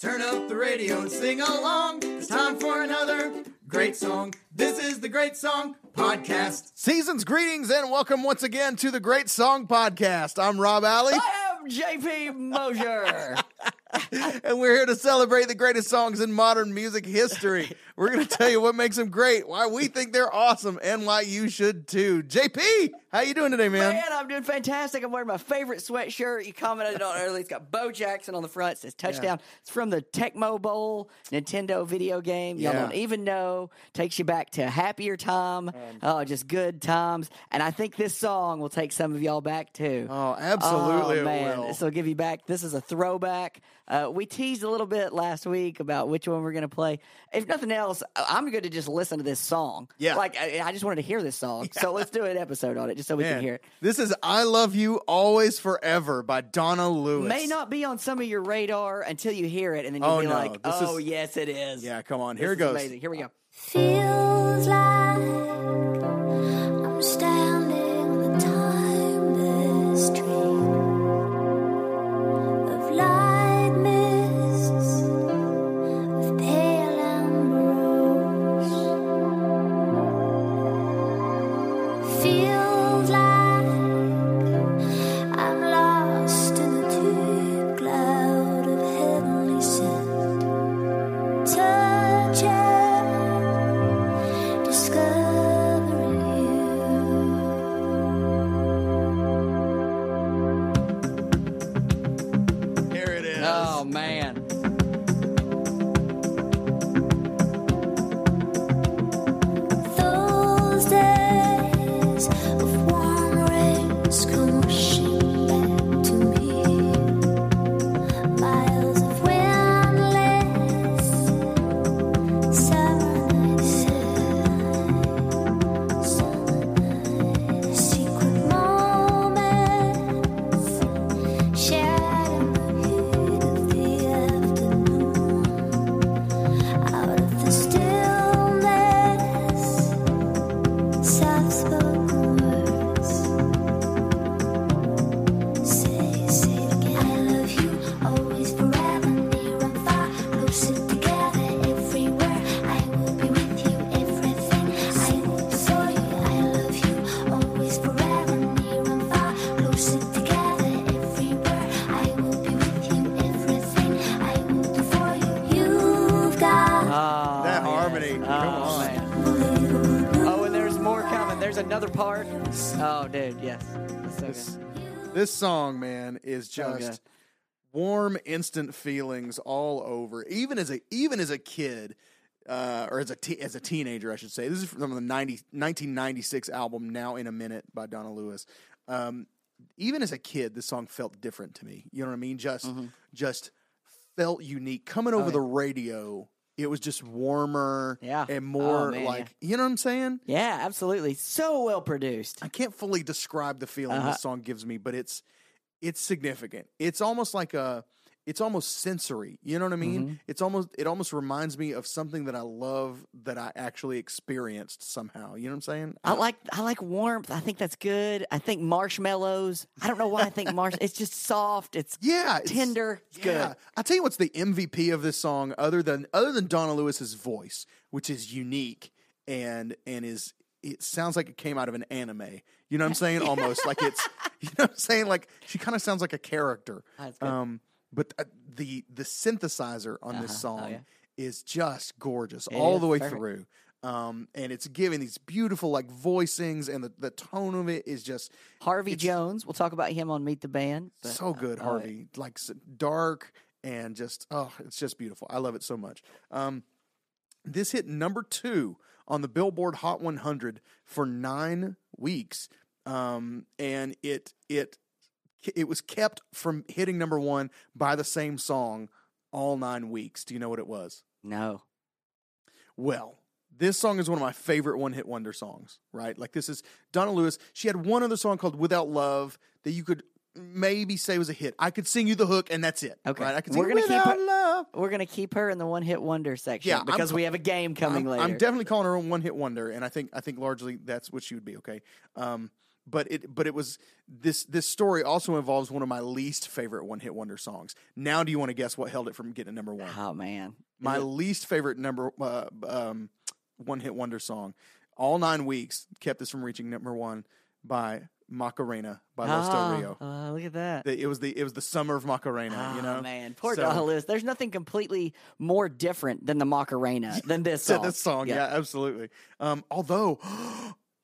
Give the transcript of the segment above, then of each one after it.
Turn up the radio and sing along. It's time for another great song. This is the Great Song Podcast. Season's greetings and welcome once again to the Great Song Podcast. I'm Rob Alley, I am JP Mosier. and we're here to celebrate the greatest songs in modern music history. We're going to tell you what makes them great, why we think they're awesome, and why you should too. JP, how you doing today, man? Man, I'm doing fantastic. I'm wearing my favorite sweatshirt. You commented on it earlier. It's got Bo Jackson on the front. It says touchdown. It's from the Tecmo Bowl Nintendo video game. Y'all Yeah. don't even know. Takes you back to a happier time. Um, oh, just good times. And I think this song will take some of y'all back too. Oh, absolutely Oh, it man. will. This will give you back. This is a throwback. Uh, we teased a little bit last week about which one we're going to play. If nothing else, I- I'm going to just listen to this song. Yeah. Like, I, I just wanted to hear this song. So let's do an episode on it just so we Man, can hear it. This is I Love You Always Forever by Donna Lewis. May not be on some of your radar until you hear it, and then you'll Oh, be no. like, This oh, is- yes, it is. Yeah, come on. This Here it is goes. Amazing. Here we go. Feels like this song, man, is just warm, instant feelings all over. Even as a even as a kid, uh, or as a te- as a teenager, I should say. This is from the 90, 1996 album "Now in a Minute" by Donna Lewis. Um, even as a kid, this song felt different to me. You know what I mean? Just just felt unique. Coming over Mm-hmm. Oh, yeah. the radio, it was just warmer, Yeah. and more Oh, man, like you know what I'm saying. Yeah, absolutely. So well produced. I can't fully describe the feeling Uh-huh. this song gives me, but it's it's significant. It's almost like a it's almost sensory. You know what I mean? Mm-hmm. It's almost it almost reminds me of something that I love that I actually experienced somehow. You know what I'm saying? I like I like warmth. I think that's good. I think marshmallows. I don't know why I think marsh. It's just soft. It's yeah, tender. It's yeah. good. I tell you what's the MVP of this song other than other than Donna Lewis's voice, which is unique and and is it sounds like it came out of an anime. You know what I'm saying? Almost like it's you know what I'm saying like she kind of sounds like a character. That's good. Um but uh, the the synthesizer on this Uh-huh. Oh, song yeah. is just gorgeous It all the way Perfect. through. Um, and it's giving these beautiful like voicings, and the, the tone of it is just Harvey Jones. We'll talk about him on Meet the Band. but, so good, uh, Harvey. Like dark and just oh, it's just beautiful. I love it so much. Um, this hit number two on the Billboard Hot 100 for nine weeks, um, and it it it was kept from hitting number one by the same song all nine weeks. Do you know what it was? No. Well, this song is one of my favorite one hit wonder songs, right? Like, this is Donna Lewis. She had one other song called Without Love that you could maybe say was a hit. I could sing you the hook, and that's it. Okay. Right? I could We're sing gonna keep Without her- Love. We're gonna keep her in the one hit wonder section Yeah, I'm because we have a game coming I'm, later. I'm definitely calling her a one hit wonder, and I think I think largely that's what she would be. Okay, um, but it but it was this this story also involves one of my least favorite one hit wonder songs. Now, do you want to guess what held it from getting to number one? oh man. My it- least favorite number uh, um, one hit wonder song. All nine weeks kept this from reaching number one by Macarena by Los Del Ah, Rio. uh, look at that. It was the it was the summer of Macarena. you Oh, know, man, poor So- Donna There's nothing completely more different than the Macarena than this song. this song. Yeah, absolutely. Um, although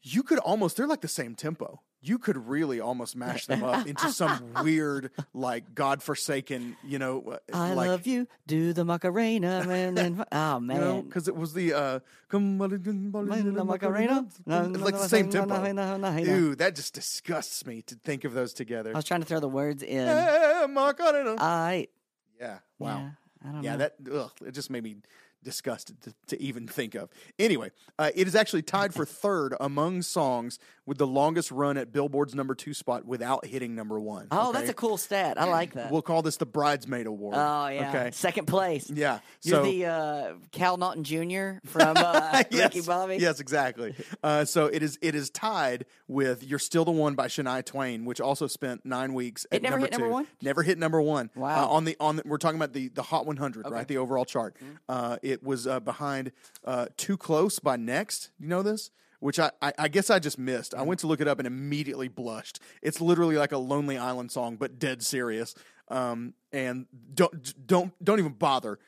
you could almost they're like the same tempo. You could really almost mash them up into some weird, like godforsaken, you know, uh, I like, love you. Do the Macarena, man. and- oh You know, man. because it was the uh, come on, the Macarena. It's like the same tempo. Dude, that just disgusts me to think of those together. I was trying to throw the words in. Hey, Macarena. I Yeah, wow. yeah, I don't Yeah, know. that ugh, it just made me disgusted to, to even think of. Anyway, uh, it is actually tied for third among songs with the longest run at Billboard's number two spot without hitting number one. oh, okay? that's a cool stat. I like that. We'll call this the bridesmaid award. oh yeah. Okay. Second place. Yeah. You're so the uh, Cal Naughton Jr. from uh, Ricky yes, Bobby. Yes, exactly. Uh, so it is. It is tied with "You're Still the One" by Shania Twain, which also spent nine weeks. At It never number hit number two. one? Never hit number one. Wow. Uh, on the on the, we're talking about the the Hot 100, Okay. Mm-hmm. right? The overall chart. Uh, it was uh, behind uh, "Too Close" by Next. You know this? Which I, I, I guess I just missed. Mm-hmm. I went to look it up and immediately blushed. It's literally like a Lonely Island song, but dead serious. Um, and don't don't don't even bother.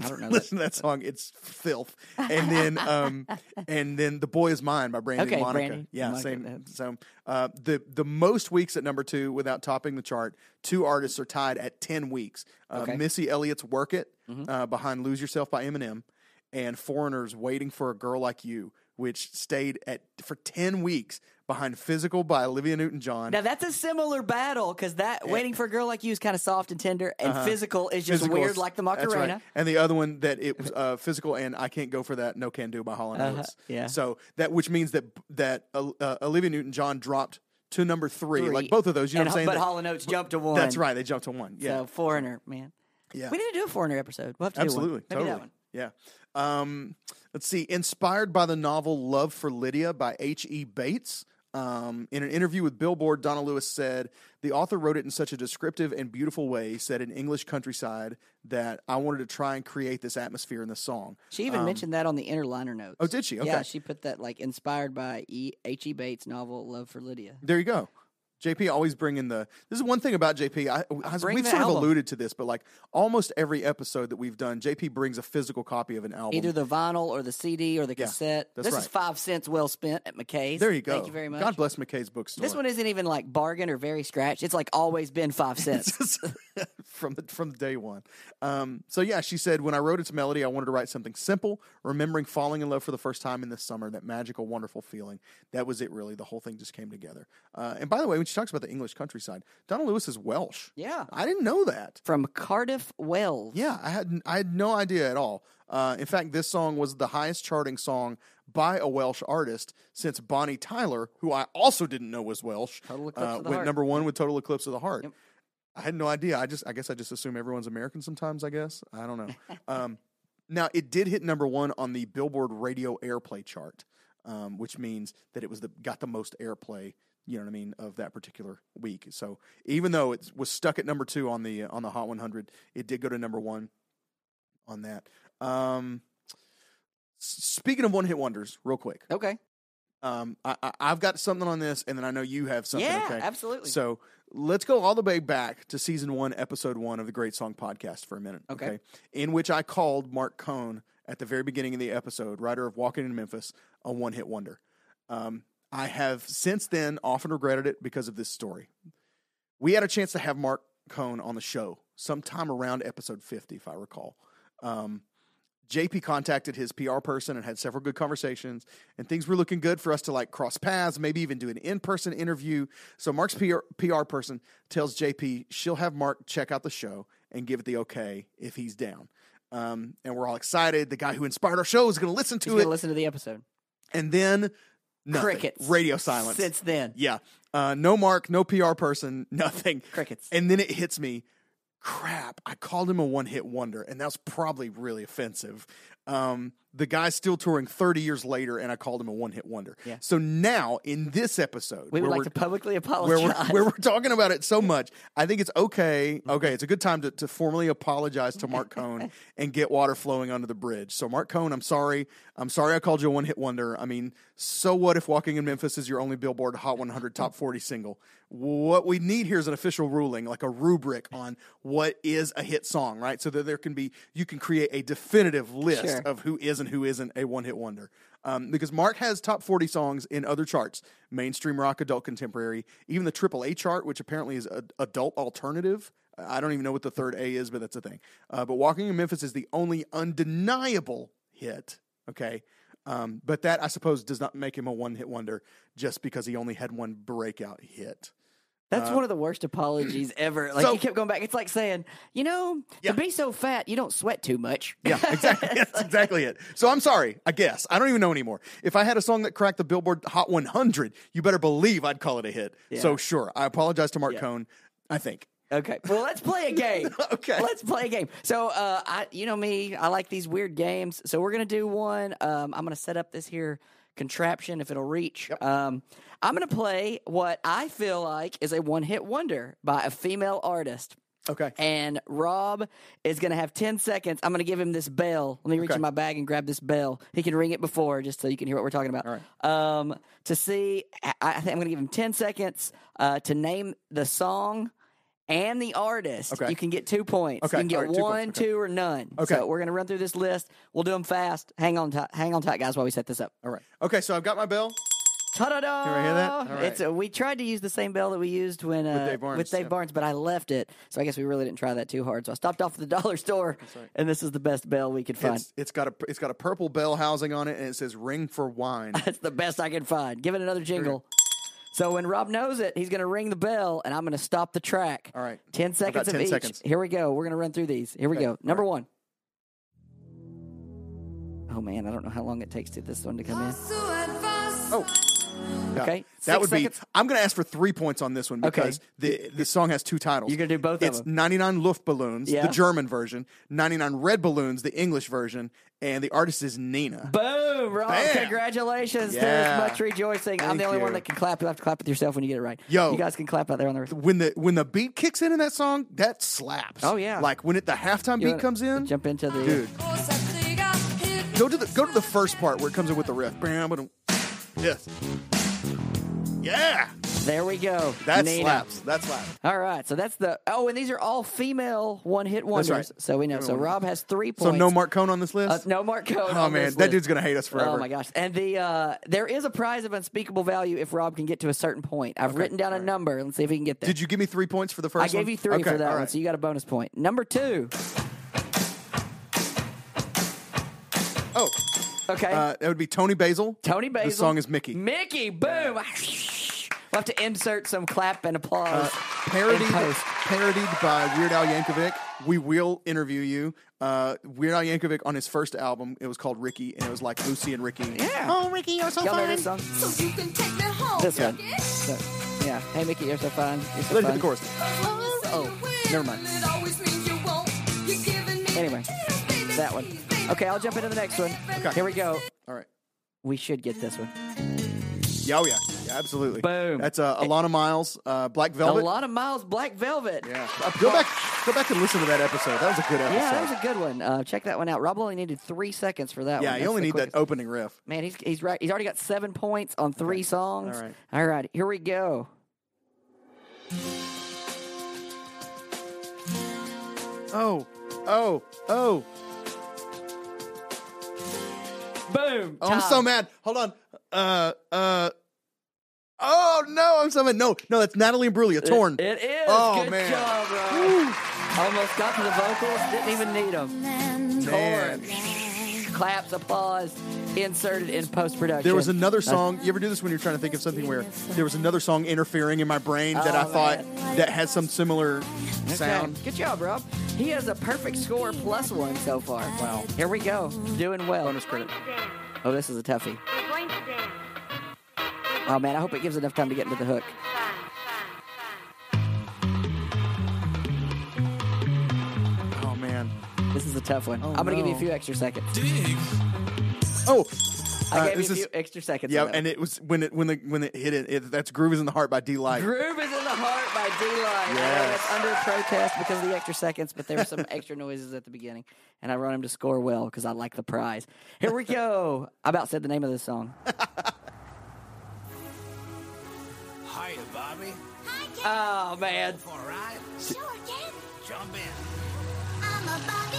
I don't know Listen to that song. It's filth. And then um and then The Boy Is Mine by Brandy Okay, Monica. Brandy. Yeah, Monica, same. So uh the the most weeks at number two without topping the chart, two artists are tied at ten weeks. Uh, Okay. Mm-hmm. Missy Elliott's Work It uh, behind Lose Yourself by Eminem and Foreigners Waiting for a Girl Like You, which stayed at for ten weeks behind Physical by Olivia Newton John. Now that's a similar battle because that waiting for a girl like you is kind of soft and tender, and physical is just Uh-huh. Physical weird is- like the that's right. And the other one that it was uh, physical and I can't go for that. No can do by Hall and Uh-huh, Oates. yeah. So that which means that that uh, uh, Olivia Newton John dropped to number three, Three. like both of those. You know and, what I'm saying? But That- Hall and Oates jumped to one. That's right. They jumped to one. Yeah. So foreigner, man. yeah. We need to do a foreigner episode. We'll have to Absolutely. do one. Maybe Totally. that one. Yeah. Um, let's see. Inspired by the novel Love for Lydia by H.E. Bates. Um, in an interview with Billboard, Donna Lewis said, The author wrote it in such a descriptive and beautiful way, said in English countryside, that I wanted to try and create this atmosphere in the song. She even mentioned that on the inner liner notes. Um, Oh, did she? Yeah, she put that like inspired by E. H. E. Bates' novel Love for Lydia. There you go. JP always bringing the. This is one thing about JP. I, I- we've sort of alluded to this, but like almost every episode that we've done, JP brings a physical copy of an album. Either the vinyl or the CD or the Yeah, cassette. this right. is five cents well spent at McKay's. there you go. Thank you very much. God bless McKay's bookstore. This one isn't even like bargain or very scratched. It's like always been five cents. from the from the day one. Um, so yeah, she said when I wrote its melody, I wanted to write something simple, remembering falling in love for the first time in the summer, that magical, wonderful feeling. That was it, really. The whole thing just came together. Uh, and by the way, when she talks about the English countryside, Donna Lewis is Welsh. yeah. I didn't know that. From Cardiff, Wales. Yeah, I had I had no idea at all. Uh, in fact, this song was the highest charting song by a Welsh artist since Bonnie Tyler, who I also didn't know was Welsh, Total Eclipse uh, of the went Heart. number one with Total Eclipse of the Heart. Yep. I had no idea. I just I guess I just assume everyone's American sometimes. I guess I don't know. um, now it did hit number one on the Billboard Radio Airplay chart, um, which means that it was the got the most airplay. You know what I mean of that particular week. So even though it was stuck at number two on the on the Hot 100, it did go to number one on that. Um, speaking of one hit wonders, real quick, Okay. um, I, I, I've got something on this, and then I know you have something. Yeah, okay? absolutely. So let's go all the way back to season one, episode one of the Great Song Podcast for a minute. Okay. In which I called Marc Cohn at the very beginning of the episode, writer of Walking in Memphis, a one hit wonder. Um, I have since then often regretted it because of this story. We had a chance to have Marc Cohn on the show sometime around episode 50, if I recall. Um, JP contacted his PR person and had several good conversations, and things were looking good for us to like cross paths, maybe even do an in person interview. So Mark's PR, PR person tells JP she'll have Mark check out the show and give it the okay if he's down. Um, and we're all excited. The guy who inspired our show is going to listen to gonna it, listen to the episode. and then nothing. Crickets. radio silence. Since then, Yeah. Uh, no Mark, no PR person, nothing. Crickets. And then it hits me, crap, I called him a one hit wonder, and that was probably really offensive. Um, the guy's still touring 30 years later, and I called him a one hit wonder. Yeah. So now, in this episode, we would where like we're- to publicly where apologize. we're, where we're talking about it so much, I think it's okay. Okay, it's a good time to, to formally apologize to Marc Cohn and get water flowing under the bridge. So, Marc Cohn, I'm sorry. I'm sorry I called you a one hit wonder. I mean, so what if Walking in Memphis is your only Billboard Hot 100 Top 40 single? What we need here is an official ruling, like a rubric on what is a hit song, right? So that there can be, you can create a definitive list Sure. Of who is and who isn't a one hit wonder. Um, because Mark has top 40 songs in other charts mainstream rock, adult contemporary, even the AAA chart, which apparently is a, adult alternative. I don't even know what the third A is, but that's a thing. Uh, but Walking in Memphis is the only undeniable hit. Okay. Um, but that, I suppose, does not make him a one hit wonder just because he only had one breakout hit. That's one of the worst apologies ever. Like Uh, So- you kept going back. It's like saying, you know, Yeah. to be so fat, you don't sweat too much. Yeah, exactly. That's exactly it. So I'm sorry. I guess I don't even know anymore. If I had a song that cracked the Billboard Hot 100, you better believe I'd call it a hit. So sure, I apologize to Marc Cohn. I think. Okay. Well, let's play a game. Okay. Let's play a game. So, uh, I, you know me, I like these weird games. So we're gonna do one. Um, I'm gonna set up this here contraption if it'll reach. Um, I'm gonna play what I feel like is a one-hit wonder by a female artist. Okay. And Rob is going to have 10 seconds. I'm going to give him this bell. Let me reach Okay. in my bag and grab this bell. He can ring it before just so you can hear what we're talking about. All right. Um, to see, I, I think I'm going to give him 10 seconds uh, to name the song and the artist. Okay. You can get two points. Okay. You can get right, two one, points. Okay. two, or none. Okay. So we're going to run through this list. We'll do them fast. Hang on, tight, hang on tight, guys, while we set this up. All right. Okay. So I've got my bell. Ta-da-da! Can I hear that? Right. It's a, we tried to use the same bell that we used when uh, Dave Barnes, with Dave yeah. Barnes, but I left it, so I guess we really didn't try that too hard. So I stopped off at the dollar store, and this is the best bell we could find. It's, it's got a it's got a purple bell housing on it, and it says "Ring for Wine." That's the best I could find. Give it another jingle. So when Rob knows it, he's going to ring the bell, and I'm going to stop the track. All right. ten seconds of 10 each. seconds. Here we go. We're going to run through these. Here we Okay. go. Number right. one. Oh man, I don't know how long it takes to this one to come in. Oh. Yeah. Okay, That six would seconds. be. I'm going to ask for three points on this one Okay. because the the song has two titles. You're gonna do both of it's them. 99 Luftballons, Yeah. the German version, 99 Red Balloons, the English version, and the artist is Nina. Boom, Rob! Bam. Congratulations! Yeah. There's much rejoicing. I'm Thank the only one you. that can clap. You'll have to clap with yourself when you get it right. Yo. you guys can clap out there on the. when the when the beat kicks in in that song, that slaps. Oh, yeah. like when it the halftime You beat comes in. Jump into the. dude. Go to the go to the first part where it comes in with the riff. Bam, ba-dum. Yes. Yeah, There we go. that Nina. slaps. That slaps. All right, so that's the. Oh, and these are all female one-hit wonders. right. So we know. So Rob has three points. So no Marc Cohn on this list. Uh, no Marc Cohn. oh on man, that list. dude's gonna hate us forever. Oh my gosh! And the uh, there is a prize of unspeakable value if Rob can get to a certain point. I've written down a number. Let's see if he can get there. Did you give me three points for the first I gave one? you three Okay, for that all one, so you got a bonus point. Number two. Oh, Okay. uh, that would be Toni Basil. Toni Basil. The song is Mickey. Mickey, boom. We'll have to insert some clap and applause. Uh, parodied, in parodied by Weird Al Yankovic. We will interview you. Uh, Weird Al Yankovic on his first album, it was called Ricky, and it was like Lucy and Ricky. Yeah. Oh, Ricky, you're so Y'all know fine. this song? So you can take me home. This one. Yeah. So, yeah. Hey, Mickey, you're so fun. You're so Let's fun. hit the chorus. Oh, never mind. It always means you won't. You're giving me Anyway, that one. Okay, I'll jump into the next one. Okay. Here we go. All right. We should get this one. Yeah, oh yeah, yeah, absolutely. Boom. That's uh, Alannah Myles, uh, Black Velvet. A lot of Miles Black Velvet. Yeah. Go back, go back and listen to that episode. That was a good episode. Yeah, that was a good one. Uh, check that one out. Rob only needed three seconds for that Yeah, one. Yeah, you only need quickest. that opening riff. Man, he's he's right. He's already got seven points on three songs. All right. All right. Here we go. Oh, oh, oh, Boom. oh! I'm Time. so mad. Hold on. Uh, uh. Oh no! I'm so mad. No, no, that's Natalie and Imbruglia. Torn. It is. Oh, Good man. job, Rob. Almost got to the vocals. Didn't even need them. Man. Claps, applause, inserted in post production. There was another song. You ever do this when you're trying to think of something where there was another song interfering in my brain that I Oh, thought man. that had some similar sound? Good job, Rob. He has a perfect score plus one so far. Wow. Here we go. Doing well. Bonus credit. Oh, this is a toughie. We're going to dance. Oh man, I hope it gives enough time to get into the hook. This is a tough one. Oh, I'm gonna give you a few extra seconds. Oh. I uh, gave you this a few is- extra seconds. Yeah, and it was when it when the when it hit it. it that's "Groove Is in the Heart" by Deee-Lite. Groove is in the heart by D Light. I Yes. that's under protest because of the extra seconds, but there were some extra noises at the beginning, and I want him to score well because I like the prize. Here we go. I about said the name of this song. Hiya, Bobby. Hi, Ken. Oh man. All right, Sure, Ken. jump in.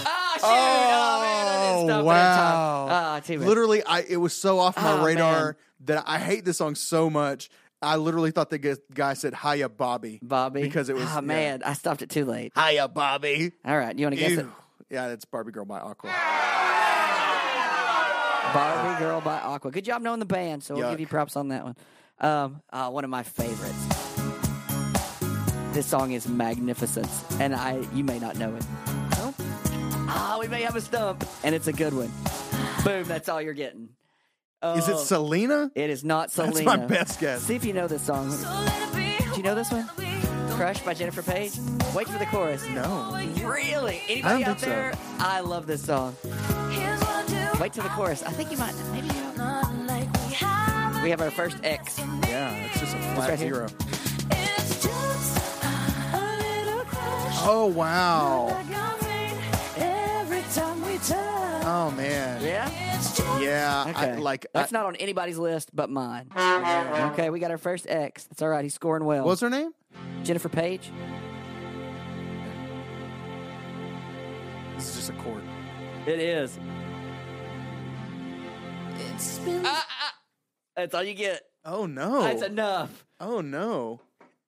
I'm a Bobby. Oh shoot! Oh, man, I didn't stop it in wow! time. Ah, too bad. Literally, I it was so off my Oh, radar man. that I hate this song so much. I literally thought the gu- guy said "Hiya, Bobby." Bobby. because it was Oh yeah. man, I stopped it too late. Hiya, Bobby. All right, you want to guess it? Ew. Yeah, that's Barbie Girl by Aqua. Barbie Girl by Aqua. Good job knowing the band, so we'll Yuck. give you props on that one. Um, uh, one of my favorites. This song is magnificent, and I you may not know it. Ah, we may have a stump, and it's a good one. Boom, that's all you're getting. Is it Oh, Selena? It is not Selena. That's my best guess. See if you know this song. Do you know this one? Crush by Jennifer Page. Wait for the chorus. No. Really? Anybody out think so. there? I love this song. Wait till the chorus. I think you might. Maybe you don't. We have our first X. Yeah, it's just a flat right here. zero. Oh wow! Oh man. Yeah. Yeah. I, Okay. like that's I, not on anybody's list but mine. Okay, we got our first X. That's all right. He's scoring well. What's her name? Jennifer Page? This is just a chord. It is. Ah, ah. That's all you get. Oh no! That's enough. Oh no!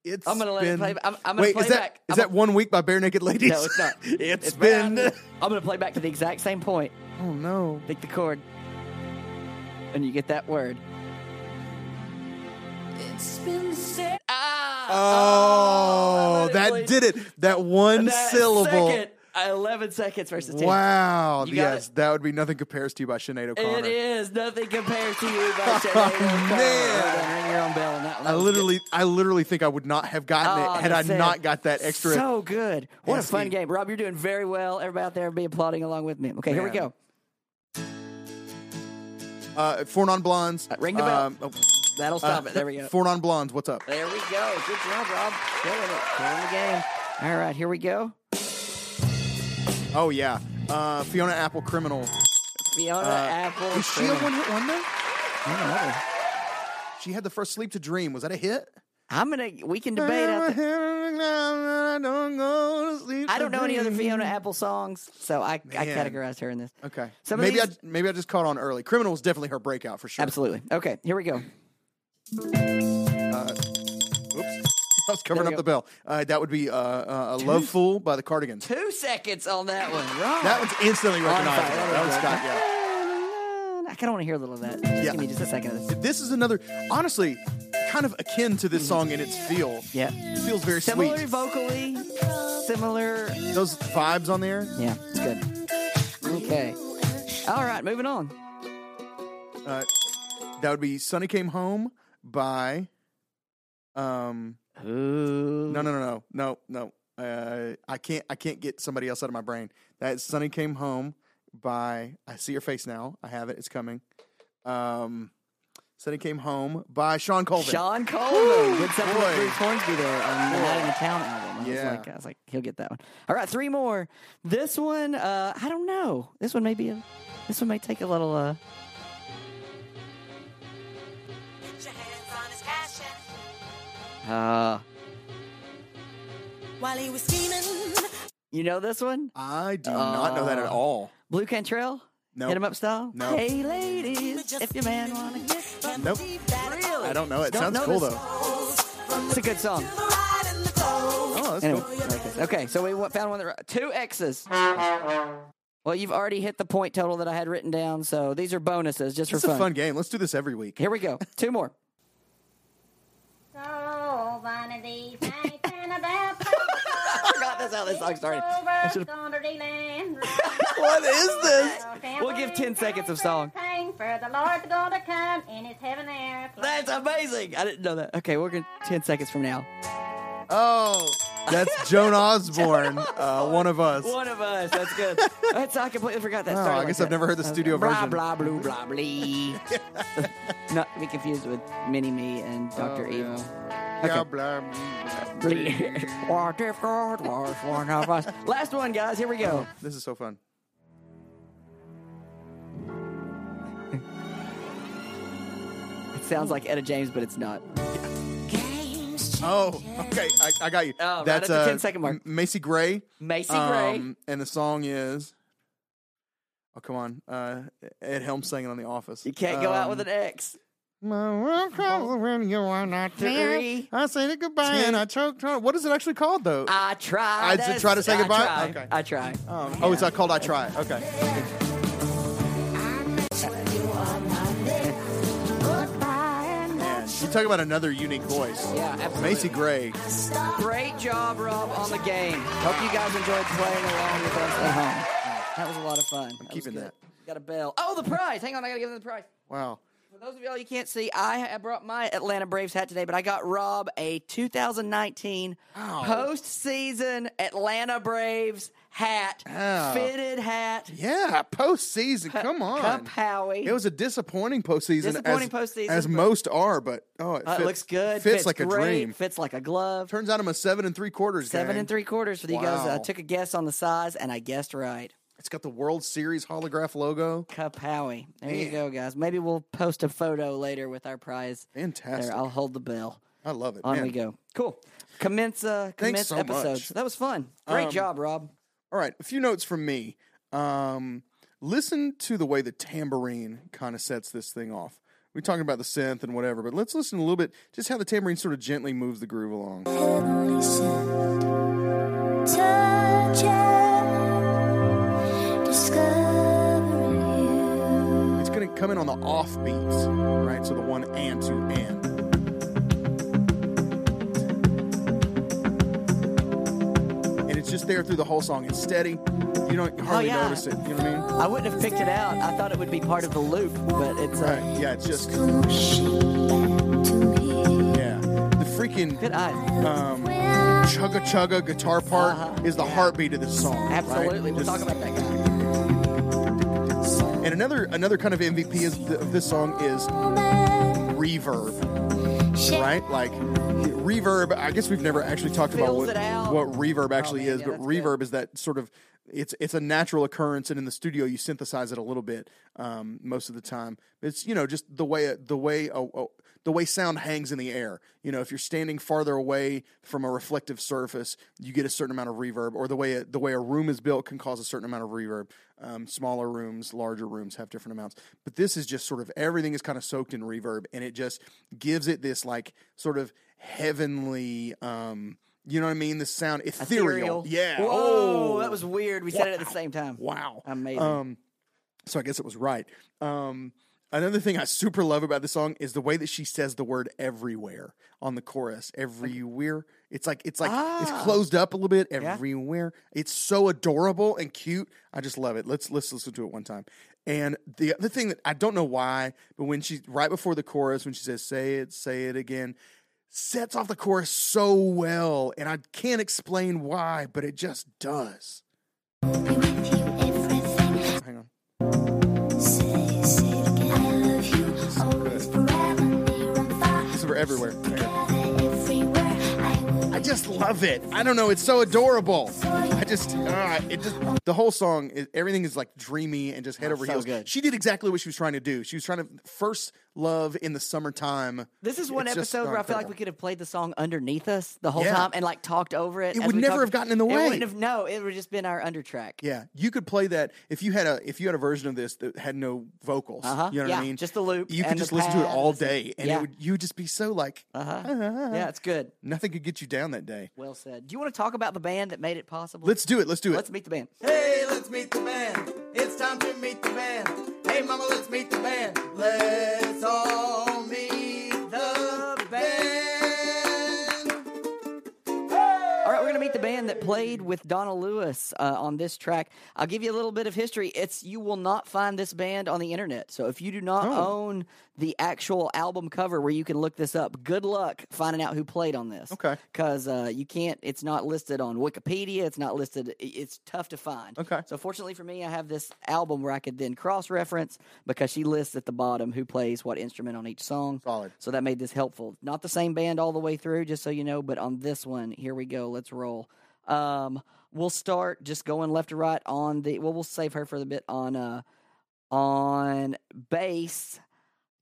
It's I'm gonna let it play- I'm- I'm gonna Wait, play is that back. is I'm that one week by Barenaked Ladies? No, it's not. it's It's been. bad. I'm gonna play back to the exact same point. Oh no! Pick the chord, and you get that word. Ah! Oh, let it that play. did it. That one That syllable. Second, uh, Eleven seconds versus ten. Wow. You yes, that would be nothing compares to you by Sinead O'Connor. It is nothing compares to you, by Sinead O'Connor. man. Ring your own bell on that one. I literally, I literally think I would not have gotten Oh, it had I not got that extra. So good. What a fun game. Rob, you're doing very well. Everybody out there be applauding along with me. Okay, here we go. uh, four non blondes. Uh, ring the bell. Um, oh, That'll uh, stop it. There we go. Four non blondes. What's up? There we go. Good job, Rob. Killing it. Killing the game. All right, here we go. Oh yeah. Uh, Fiona Apple, Criminal. Fiona Uh, Apple. Was she a one hit wonder? I don't know. She had the first Sleep to Dream. Was that a hit? I'm gonna. We can debate. I don't go to sleep I don't know any other. Fiona Apple songs, so I, I Man. categorized her in this. Okay. Some of maybe these- I maybe I just caught on early. Criminal was definitely her breakout for sure. Absolutely. Okay, here we go. Oops. I was covering up the bell. Uh, that would be uh, uh, a Love Fool by the Cardigans. Two seconds on that one. Wrong. That one's instantly fire. recognizable. That was. Scott, yeah. I kind of want to hear a little of that. Just Yeah. Give me just a second of this. This is another, honestly, kind of akin to this song in its feel. Yeah. It feels very Similar sweet. vocally, similar. Those vibes on there. Yeah, it's good. Okay. All right, moving on. Uh, that would be "Sunny Came Home" by. Um. Ooh. No, no, no, no, no, no. Uh, I can't. I can't get somebody else out of my brain. That's "Sunny Came Home" by. I see your face now. I have it. It's coming. Um, "Sunny Came Home" by Shawn Colvin. Sean Coleman. Good something with. Bruce Hornsby there on the Night in the Town album. I was Yeah. like, I was like, he'll get that one. All right, three more. This one, uh, I don't know. This one may be a. This one may take a little. Uh, uh, While he was scheming, you know this one? I do not know that at Uh, all. Blu Cantrell? Nope. Hit him up style? Nope. Hey, ladies, if your man wanna get Nope. Really? I don't know. It Don't sounds know cool this. though. It's a good song. Oh, that's Anyway, cool. I okay, so we wa- found one that two X's. Well, you've already hit the point total that I had written down, so these are bonuses just It's for a fun. fun game. Let's do this every week. Here we go. Two more. So one of these nights and I forgot this how this song started. Over should've- What is this? We'll give 10 seconds of song. For the Lord's gonna come in his heaven there. That's amazing. I didn't know that. Okay, we're going to 10 seconds from now. Oh, that's Joan Osborne, uh, one of us. One of us. That's good. That's, I completely forgot that. Oh, started I like guess that. I've never heard the studio blah, version. Blah, blah, blah, blah. Not to be confused with Mini Me and Dr. Oh, Evil. Yeah, blah, blah. what if God was one of us? Last one, guys. Here we go. This is so fun. It sounds like Etta James, but it's not. Oh, okay. I, I got you. Oh, right That's at the uh, 10 second mark. Macy Gray. Macy Gray. Um, and the song is. Oh, come on. Uh, Ed Helms singing on The Office. You can't go out Um, with an X. My world crawls when you are not Three, there. I say goodbye two. and I choke. on- What is it actually called, though? I tried. I did try to say I goodbye? tried. Okay. I tried. Um, Oh, it's not called I Try. Okay. Man, you talk about another unique voice. Yeah, absolutely. Macy Gray. Great job, Rob, on the game. Hope you guys enjoyed playing along with us at home. That was a lot of fun. I'm keeping that. Got a bell. Oh, the prize. Hang on, I gotta give them the prize. Wow. For those of y'all you can't see, I, I brought my Atlanta Braves hat today, but I got Rob a 2019 postseason Atlanta Braves hat, Ow. fitted hat. Yeah, postseason. Come on. Cup Howie. It was a disappointing postseason. Disappointing as, postseason, as most are, but oh, it, Uh, it looks good. Fits, like a dream. Fits like a glove. Turns out I'm a seven and three quarters. Seven gang. and three quarters for you guys. I took a guess on the size, and I guessed right. It's got the World Series holograph logo. Cup Howie. There you go, guys. Maybe we'll post a photo later with our prize. Fantastic. There, I'll hold the bell. I love it. On man. we go. Cool. Commence. Uh, commence so episodes. much. That was fun. Great Um, job, Rob. All right, a few notes from me. Um, listen to the way the tambourine kind of sets this thing off. We're talking about the synth and whatever, but let's listen a little bit just how the tambourine sort of gently moves the groove along. It's going to come in on the off beats, right? So the one and two and. And it's just there through the whole song. It's steady. You don't hardly yeah. notice it. You know what I mean? I wouldn't have picked it out. I thought it would be part of the loop, but it's uh, Right. Yeah, it's just Pushing back to me. yeah. The freaking good eye. um, chugga chugga guitar part is the heartbeat of this song. right? Uh-huh. Absolutely. We'll Just- talk about that guy. And another another kind of MVP is of this song is reverb, right? Like reverb. I guess we've never actually talked about what, what reverb actually man, is, yeah, but that's good. reverb is that sort of it's it's a natural occurrence, and in the studio you synthesize it a little bit um, most of the time. It's you know just the way the way a, a, the way sound hangs in the air. You know, if you're standing farther away from a reflective surface, you get a certain amount of reverb, or the way a, the way a room is built can cause a certain amount of reverb. Um, smaller rooms, larger rooms have different amounts, but this is just sort of everything is kind of soaked in reverb, and it just gives it this like sort of heavenly. Um, you know what I mean? The sound ethereal. Yeah. Whoa, oh, that was weird. We said it at the same time. Wow. Amazing. Um, so I guess it was right. Um, another thing I super love about the song is the way that she says the word everywhere on the chorus. Everywhere. It's like it's like it's Ah. closed up a little bit. Everywhere. It's so adorable and cute. I just love it. Let's let's listen to it one time. And the other thing that I don't know why, but when she right before the chorus, when she says "say it, say it again," sets off the chorus so well, and I can't explain why, but it just does. Everywhere. Hang on. Together, everywhere. I I just love it. I don't know. It's so adorable. I just, uh, it just, the whole song, is, everything is like dreamy and just head over so heels. good. She did exactly what she was trying to do. She was trying to first love in the summertime. This is one It's episode where I feel like we could have played the song underneath us the whole Yeah. time and like talked over it. It would we never talked- have gotten in the It way. wouldn't have. No, it would have just been our undertrack. Yeah, you could play that if you had a if you had a version of this that had no vocals. Uh-huh. You know Yeah, what I mean? just the loop You could just listen to it all day, and Yeah. it would you would just be so like Uh huh. yeah, it's good. nothing could get you down that day. Well said. Do you want to talk about the band that made it possible? Let's do it. Let's do it. Let's meet the band. Hey, let's meet the band. It's time to meet the band. Hey, mama, let's meet the band. Let's all that played with Donna Lewis uh, on this track. I'll give you a little bit of history. It's you will not find this band on the internet. So if you do not Oh. own the actual album cover where you can look this up, good luck finding out who played on this. Okay. Because uh, you can't. It's not listed on Wikipedia. It's not listed. It's tough to find. Okay. So fortunately for me, I have this album where I could then cross reference because she lists at the bottom who plays what instrument on each song. Solid. So that made this helpful. Not the same band all the way through, just so you know, but on this one, here we go. Let's roll. Um, we'll start just going left to right on the. Well, we'll save her for the bit on uh on bass.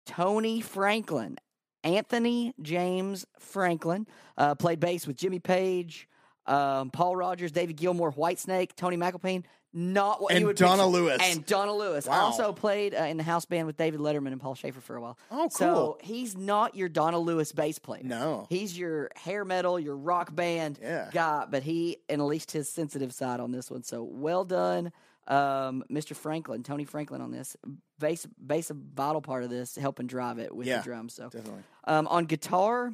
Tony Franklin, Anthony James Franklin uh, played bass with Jimmy Page, um, Paul Rodgers, David Gilmour, Whitesnake, Tony MacAlpine. Not what And you would Donna picture. Lewis. and Donna Lewis. I Wow. also played uh, in the house band with David Letterman and Paul Shaffer for a while. Oh, cool! So he's not your Donna Lewis bass player. No. He's your hair metal, your rock band Yeah. guy, but he, unleashed his sensitive side on this one. So well done, um, Mr. Franklin, Tony Franklin on this. Bass, bass a vital part of this, helping drive it with Yeah, the drums. So Definitely. um, on guitar,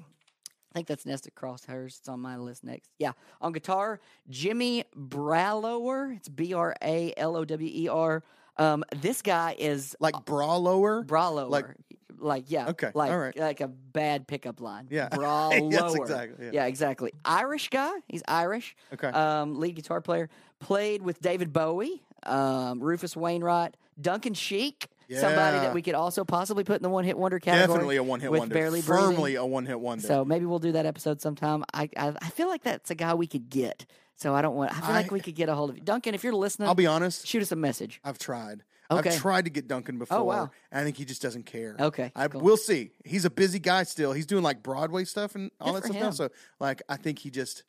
I think that's Nested Crosshairs. It's on my list next. Yeah. On guitar, Jimmy Bralower. It's B R A L O W E R. Um, this guy is Like bra lower. Bralower. like- Like, yeah. Okay, Like, all right. like a bad pickup line. Yeah. Bralower. Yes, exactly, yeah. exactly. Irish guy. He's Irish. Okay. Um, lead guitar player. Played with David Bowie, um, Rufus Wainwright, Duncan Sheik. Somebody that we could also possibly put in the one hit wonder category. Definitely a one hit wonder. Barely Breathing. Firmly a one hit wonder. So maybe we'll do that episode sometime. I I, I feel like that's a guy we could get. So I don't want. I feel like we could get a hold of you, Duncan. If you're listening, I'll be honest. shoot us a message. I've tried. Okay. Oh, I've tried to get Duncan before. Oh, wow. and I think he just doesn't care. Okay, I cool. we'll see. He's a busy guy still. He's doing like Broadway stuff and all Good that stuff now. So like I think he just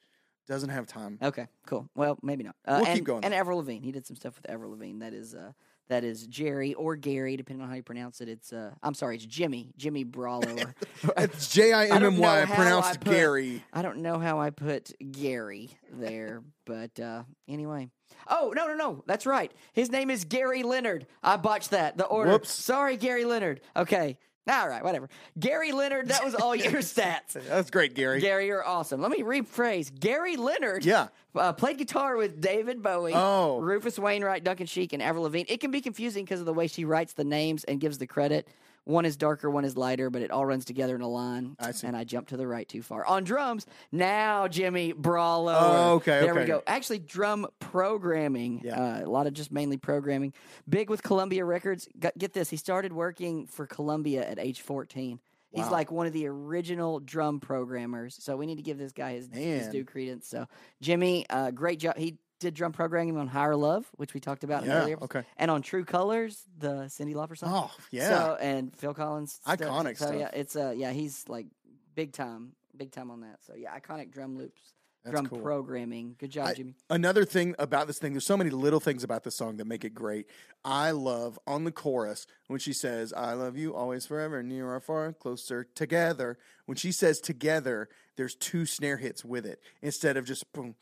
doesn't have time. Okay, cool. Well, maybe not. Uh, We'll and, keep going. And Avril Lavigne, he did some stuff with Avril Lavigne. That is uh, that is Jerry or Gary, depending on how you pronounce it. It's uh, I'm sorry, it's Jimmy, Jimmy Bralower. It's J I M M Y pronounced I put- Gary. I don't know how I put Gary there, but uh, anyway. Oh no no no! That's right. His name is Gary Leonard. I botched that. The order. Whoops. Sorry, Gary Leonard. Okay. All right. Whatever. Gary Leonard. That was all your stats. That's great, Gary. Gary, you're awesome. Let me rephrase. Gary Leonard. Yeah. Uh, played guitar with David Bowie, Oh. Rufus Wainwright, Duncan Sheik, and Avril Lavigne. It can be confusing because of the way she writes the names and gives the credit. One is darker, one is lighter, but it all runs together in a line. I see. And I jumped to the right too far. On drums, now Jimmy Bralower. Oh, okay, There we go. Actually, drum programming. Yeah. Uh, a lot of just mainly programming. Big with Columbia Records. Got, get this. He started working for Columbia at age 14. He's like one of the original drum programmers. So we need to give this guy his, his due credence. So Jimmy, uh, great job. He did drum programming on Higher Love, which we talked about Yeah, earlier. okay. And on True Colors, the Cyndi Lauper song. Oh, yeah. So and Phil Collins. stuff. Iconic so, Yeah, stuff. it's uh yeah, he's like big time, big time on that. So yeah, iconic drum loops, That's drum cool. programming. Good job, I- Jimmy. Another thing about this thing, there's so many little things about this song that make it great. I love on the chorus when she says, I love you always forever, near or far, closer together. When she says together, there's two snare hits with it instead of just boom,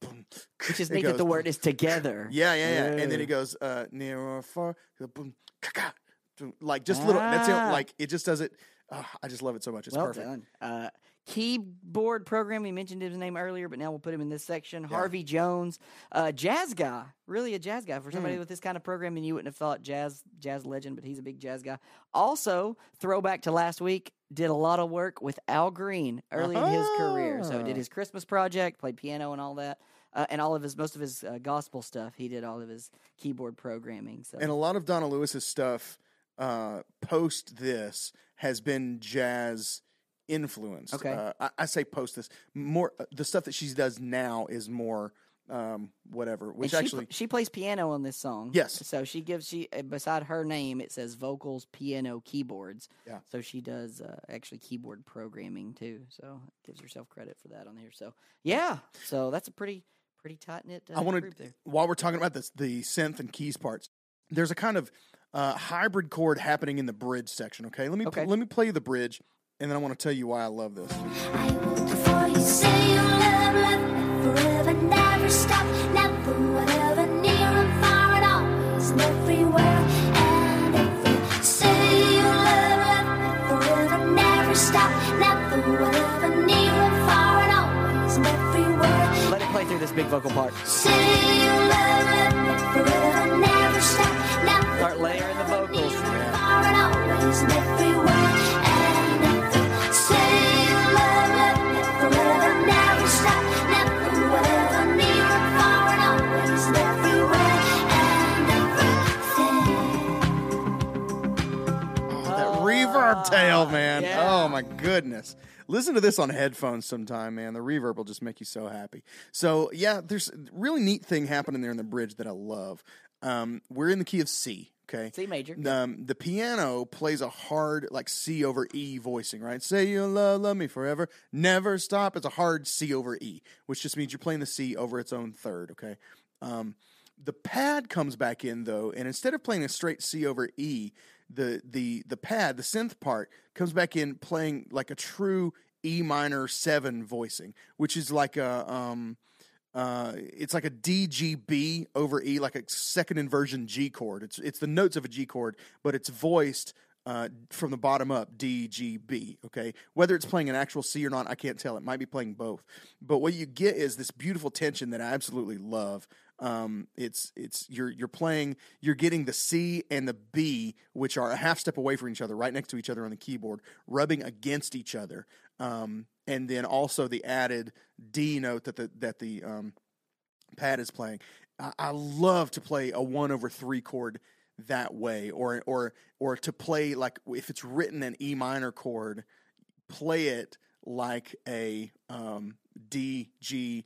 boom. Which is that the word is together. Yeah, yeah, yeah. And then it goes uh, near or far, boom, ka-ka, boom. like just little. That's it. Ah. Like it just does it. Uh, I just love it so much. It's well perfect. done. Uh, keyboard program. We mentioned his name earlier, but now we'll put him in this section. Harvey Jones, uh, jazz guy, really a jazz guy for somebody Hmm. with this kind of programming. You wouldn't have thought jazz jazz legend, but he's a big jazz guy. Also, throwback to last week, did a lot of work with Al Green early in his career. So Ah. did his Christmas project, played piano and all that. Uh, and all of his, most of his uh, gospel stuff, he did all of his keyboard programming. So And a lot of Donna Lewis's stuff uh, post this has been jazz influenced. Okay. Uh, I, I say post this more. Uh, the stuff that she does now is more um, whatever. Which she, actually, pl- she plays piano on this song. Yes. So she gives she uh, beside her name it says vocals, piano, keyboards. Yeah. So she does uh, actually keyboard programming too. So gives herself credit for that on here. So yeah. So that's a pretty pretty tight knit. Uh, I want to while we're talking about this, the synth and keys parts. There's a kind of uh, hybrid chord happening in the bridge section. Okay, let me Okay. let me play the bridge, and then I want to tell you why I love this. I will you say you love, love, forever, never stop, never, whatever, near and far and always and everywhere. And if you say you love, love, forever, never stop, never, whatever, near and far and always and everywhere. Let it play through the big vocal part. Say you love me forever, never stop, never Start layering the vocals. far and always and everywhere tail, man. yeah. Oh my goodness. Listen to this on headphones sometime, man. The reverb will just make you so happy. So yeah, there's a really neat thing happening there in the bridge that I love. Um, we're in the key of C. Okay. C major. Um, the piano plays a hard like C over E voicing, right? Say you'll love, love me forever, never stop. It's a hard C over E, which just means you're playing the C over its own third. Okay. Um, the pad comes back in though, and instead of playing a straight C over E, the the the pad, the synth part, comes back in playing like a true E minor seven voicing, which is like a um uh it's like a DGB over E, like a second inversion G chord. It's it's the notes of a G chord, but it's voiced uh, from the bottom up, D, G, B. Okay, whether it's playing an actual C or not, I can't tell. It might be playing both, but what you get is this beautiful tension that I absolutely love. Um, it's it's you're you're playing, you're getting the C and the B, which are a half step away from each other, right next to each other on the keyboard, rubbing against each other, um, and then also the added D note that the that the um, pad is playing. I, I love to play a one over three chord that way, or or or to play like if it's written an E minor chord, play it like a um, D G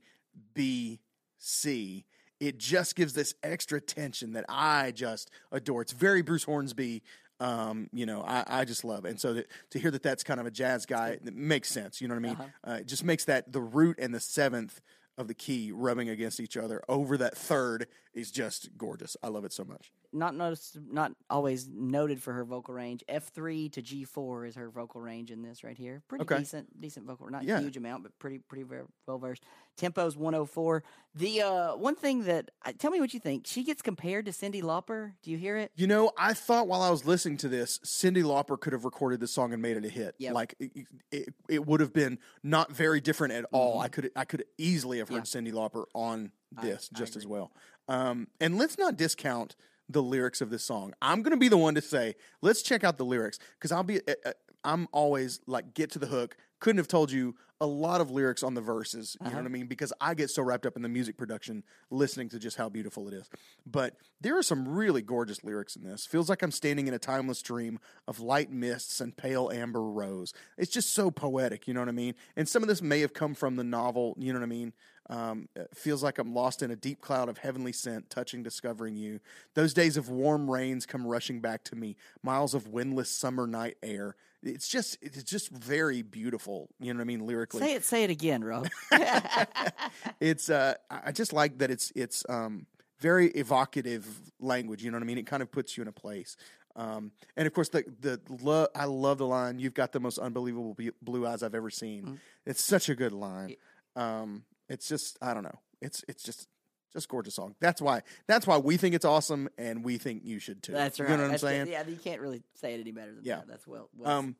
B C. It just gives this extra tension that I just adore. It's very Bruce Hornsby. Um, you know, I, I just love it. And so that, to hear that that's kind of a jazz guy, makes sense. You know what I mean? uh it just makes that the root and the seventh of the key rubbing against each other over that third is just gorgeous. I love it so much. Not noticed, not always noted for her vocal range. F three to G four is her vocal range in this right here. Pretty Okay. decent, decent vocal. Not Yeah. huge amount, but pretty, pretty well versed. Tempo's one hundred four. The uh, one thing that tell me what you think. She gets compared to Cyndi Lauper. Do you hear it? You know, I thought while I was listening to this, Cyndi Lauper could have recorded this song and made it a hit. Yep. Like it, it, it would have been not very different at all. I could I could easily have heard Mm-hmm. Yeah. Cyndi Lauper on this I just as well. Um, and let's not discount the lyrics of this song. I'm going to be the one to say, let's check out the lyrics because I'll be uh, uh, I'm always like get to the hook. Couldn't have told you a lot of lyrics on the verses. You know Uh-huh. what I mean? Because I get so wrapped up in the music production, listening to just how beautiful it is. But there are some really gorgeous lyrics in this. Feels like I'm standing in a timeless dream of light mists and pale amber rose. It's just so poetic. You know what I mean? And some of this may have come from the novel. You know what I mean? Um, feels like I'm lost in a deep cloud of heavenly scent, touching, discovering you. Those days of warm rains come rushing back to me. Miles of windless summer night air. It's just, it's just very beautiful. You know what I mean? Lyrically, Say it. Say it again, Rob. it's uh I just like that it's it's um very evocative language, you know what I mean? It kind of puts you in a place. Um, and of course, the the lo- I love the line. You've got the most unbelievable blue eyes I've ever seen. Mm. It's such a good line. Um, it's just I don't know. It's it's just just gorgeous song. That's why that's why we think it's awesome, and we think you should too. That's right. You know what I'm That's- saying? Yeah, you can't really say it any better than Yeah. that. That's well. well Um,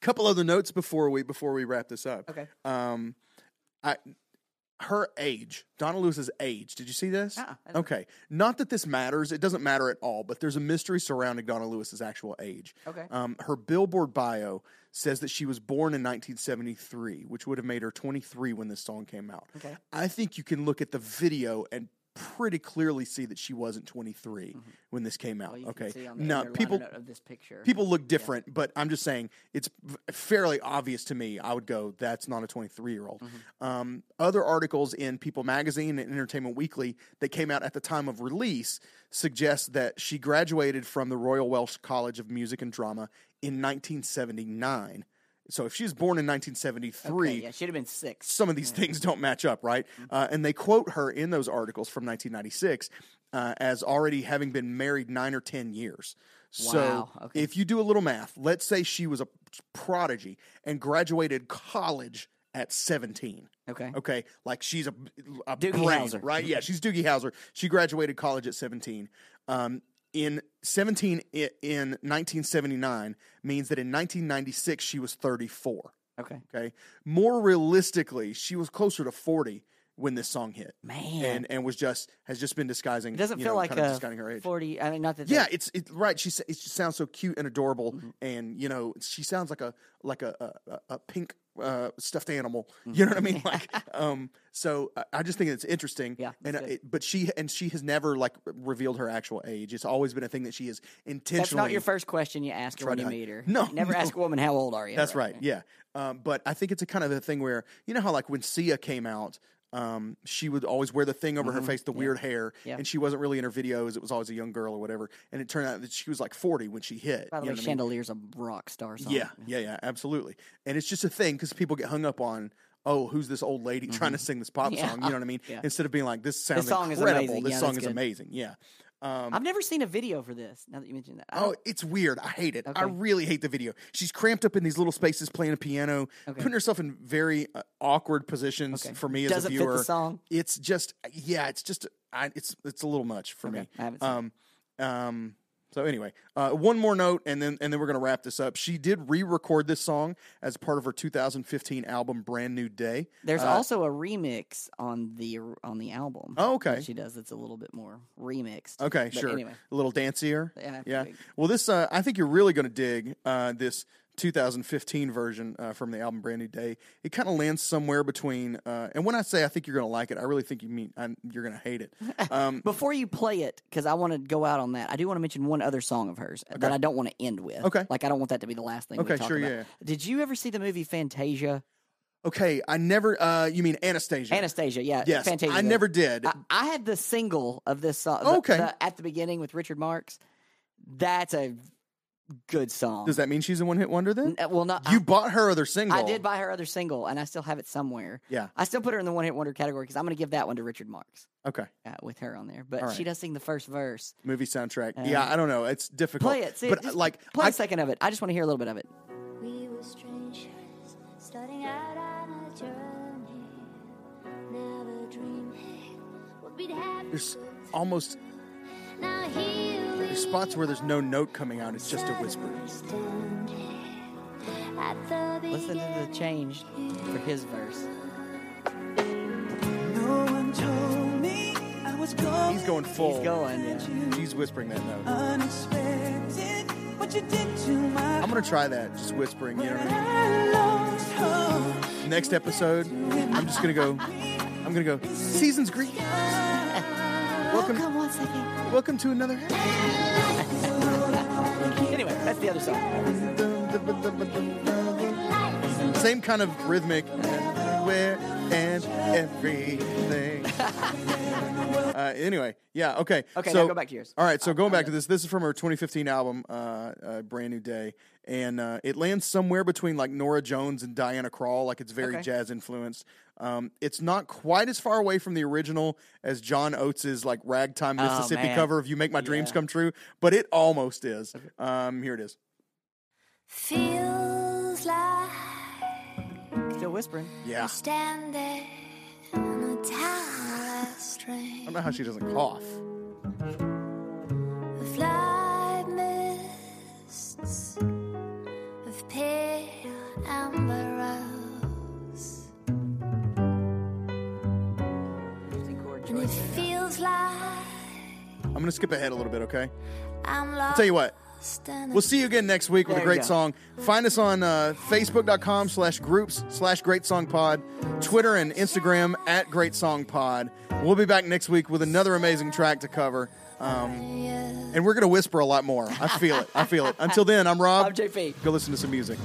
couple other notes before we before we wrap this up. Okay. Um, I her age, Donna Lewis's age. Did you see this? Uh-uh, okay. Not that this matters. It doesn't matter at all. But there's a mystery surrounding Donna Lewis's actual age. Okay. Um, her Billboard bio says that she was born in 1973, which would have made her 23 when this song came out. Okay. I think you can look at the video and pretty clearly see that she wasn't 23 when this came out. Mm-hmm. Well, okay. can see on the now people note of this picture. people look different, but I'm just saying it's fairly obvious to me. I would go, that's not a 23 year old. Um, other articles in People Magazine and Entertainment Weekly that came out at the time of release suggest that she graduated from the Royal Welsh College of Music and Drama in 1979. So if she was born in 1973, Okay, yeah, should have been six. some of these things don't match up, right? Uh, and they quote her in those articles from 1996 uh, as already having been married nine or 10 years. So Wow, okay. if you do a little math, let's say she was a prodigy and graduated college at 17. Okay. Okay, like she's a, a Doogie brain, Howser. right? Yeah, she's Doogie Howser. She graduated college at 17. Um, in 17 in 1979 means that in 1996 she was 34. Okay. Okay. More realistically, she was closer to 40 when this song hit. Man. and and was just has just been disguising. It doesn't you feel know, like kind of disguising her age. forty. I mean, not that. Yeah, that- it's it's right. She it just sounds so cute and adorable, Mm-hmm. and you know she sounds like a like a a, a- pink uh, stuffed animal. Mm-hmm. You know what I mean? Like, um, so I, I just think it's interesting. Yeah, and uh, it, but she and she has never like revealed her actual age. It's always been a thing that she has intentionally. that's not your first question you ask her when you to- meet her. No, You never no. ask a woman how old are you. That's right. Yeah. Um, but I think it's a kind of a thing where you know how like when Sia came out, um, she would always wear the thing over her face, the weird hair, Mm-hmm. Yeah. and she wasn't really in her videos. It was always a young girl or whatever. And it turned out that she was like forty when she hit. By the you way, what I mean? Chandelier's a rock star song. Yeah, yeah, yeah, absolutely. And it's just a thing because people get hung up on. Oh, who's this old lady trying to sing this pop Mm-hmm. Yeah. song? You know what I mean? Yeah. Instead of being like, "This sounds song is incredible. amazing. This Yeah, song is good. amazing." Yeah. Um, I've never seen a video for this. Now that you mentioned that. Oh, it's weird. I hate it. I really hate the video. She's cramped up in these little spaces playing a piano, Okay. putting herself in very uh, awkward positions Okay. for me as Doesn't a fit the viewer. song? It's just yeah, it's just I, it's it's a little much for Okay. me. I haven't seen it. um um so anyway, uh, one more note, and then and then we're gonna wrap this up. She did re-record this song as part of her 2015 album "Brand New Day." There's Uh, also a remix on the on the album. Oh, okay. she does. It's a little bit more remixed. Okay, But sure. Anyway, A little dancier. Yeah, Yeah. Well, this uh, I think you're really going to dig uh, this 2015 version uh, from the album Brand New Day. It kind of lands somewhere between. Uh, and when I say I think you're going to like it, I really think you mean i you're going to hate it. Um, before you play it, because I want to go out on that, I do want to mention one other song of hers that I don't want to end with. Okay. like I don't want that to be the last thing. Okay, sure, about. yeah. Did you ever see the movie Fantasia? okay, I never. Uh, you mean Anastasia? Anastasia, yeah. Yes, Fantasia. I never did. I, I had the single of this song. the- Okay. the- at the beginning with Richard Marx. That's a good song. Does that mean she's a one-hit wonder then? N- well, not You bought her other single. I did buy her other single, and I still have it somewhere. Yeah. I still put her in the one hit wonder category because I'm going to give that one to Richard Marx Okay. uh, with her on there. But All she does sing the first verse. Movie soundtrack. Um, yeah, I don't know. It's difficult. Play it. See, but like, play I, a second of it. I just want to hear a little bit of it. We were strangers, starting out on a journey. Never dreaming what we'd have. there's almost Now here we there's spots where there's no note coming out. It's just a whisper. standing at the Listen to the change for his verse. No one told me I was going He's going full. He's going. Yeah. She's whispering that note. unexpected. What you did to my I'm gonna try that, just whispering. You know what I mean? I lost hope. Next episode, I'm just gonna go. I'm gonna go. Season's greetings. Welcome, oh, Come one second. welcome to another. Anyway, that's the other song. Same kind of rhythmic. Everywhere and everything. uh, anyway, yeah, okay. Okay, so, now go back to yours. All right, so going back to this, this is from her 2015 album, uh, uh, Brand New Day, and uh, it lands somewhere between like Norah Jones and Diana Krall, like it's very Okay. jazz influenced. Um, it's not quite as far away from the original as John Oates's like ragtime Mississippi Oh, cover of "You Make My Dreams Yeah. Come True," but it almost is. Um, here it is. feels like Still whispering. Yeah, standing on a timeless I don't know how she doesn't cough. of light mists of pale amber rose, and it feels like I'm gonna skip ahead a little bit, okay? I'm lost. I'll tell you what. We'll see you again next week with There a great song. Find us on uh, Facebook.com slash groups slash Great Song Pod, Twitter and Instagram at Great Song Pod. We'll be back next week with another amazing track to cover. Um, and we're going to whisper a lot more. I feel it. I feel it. Until then, I'm Rob. I'm JP. Go listen to some music.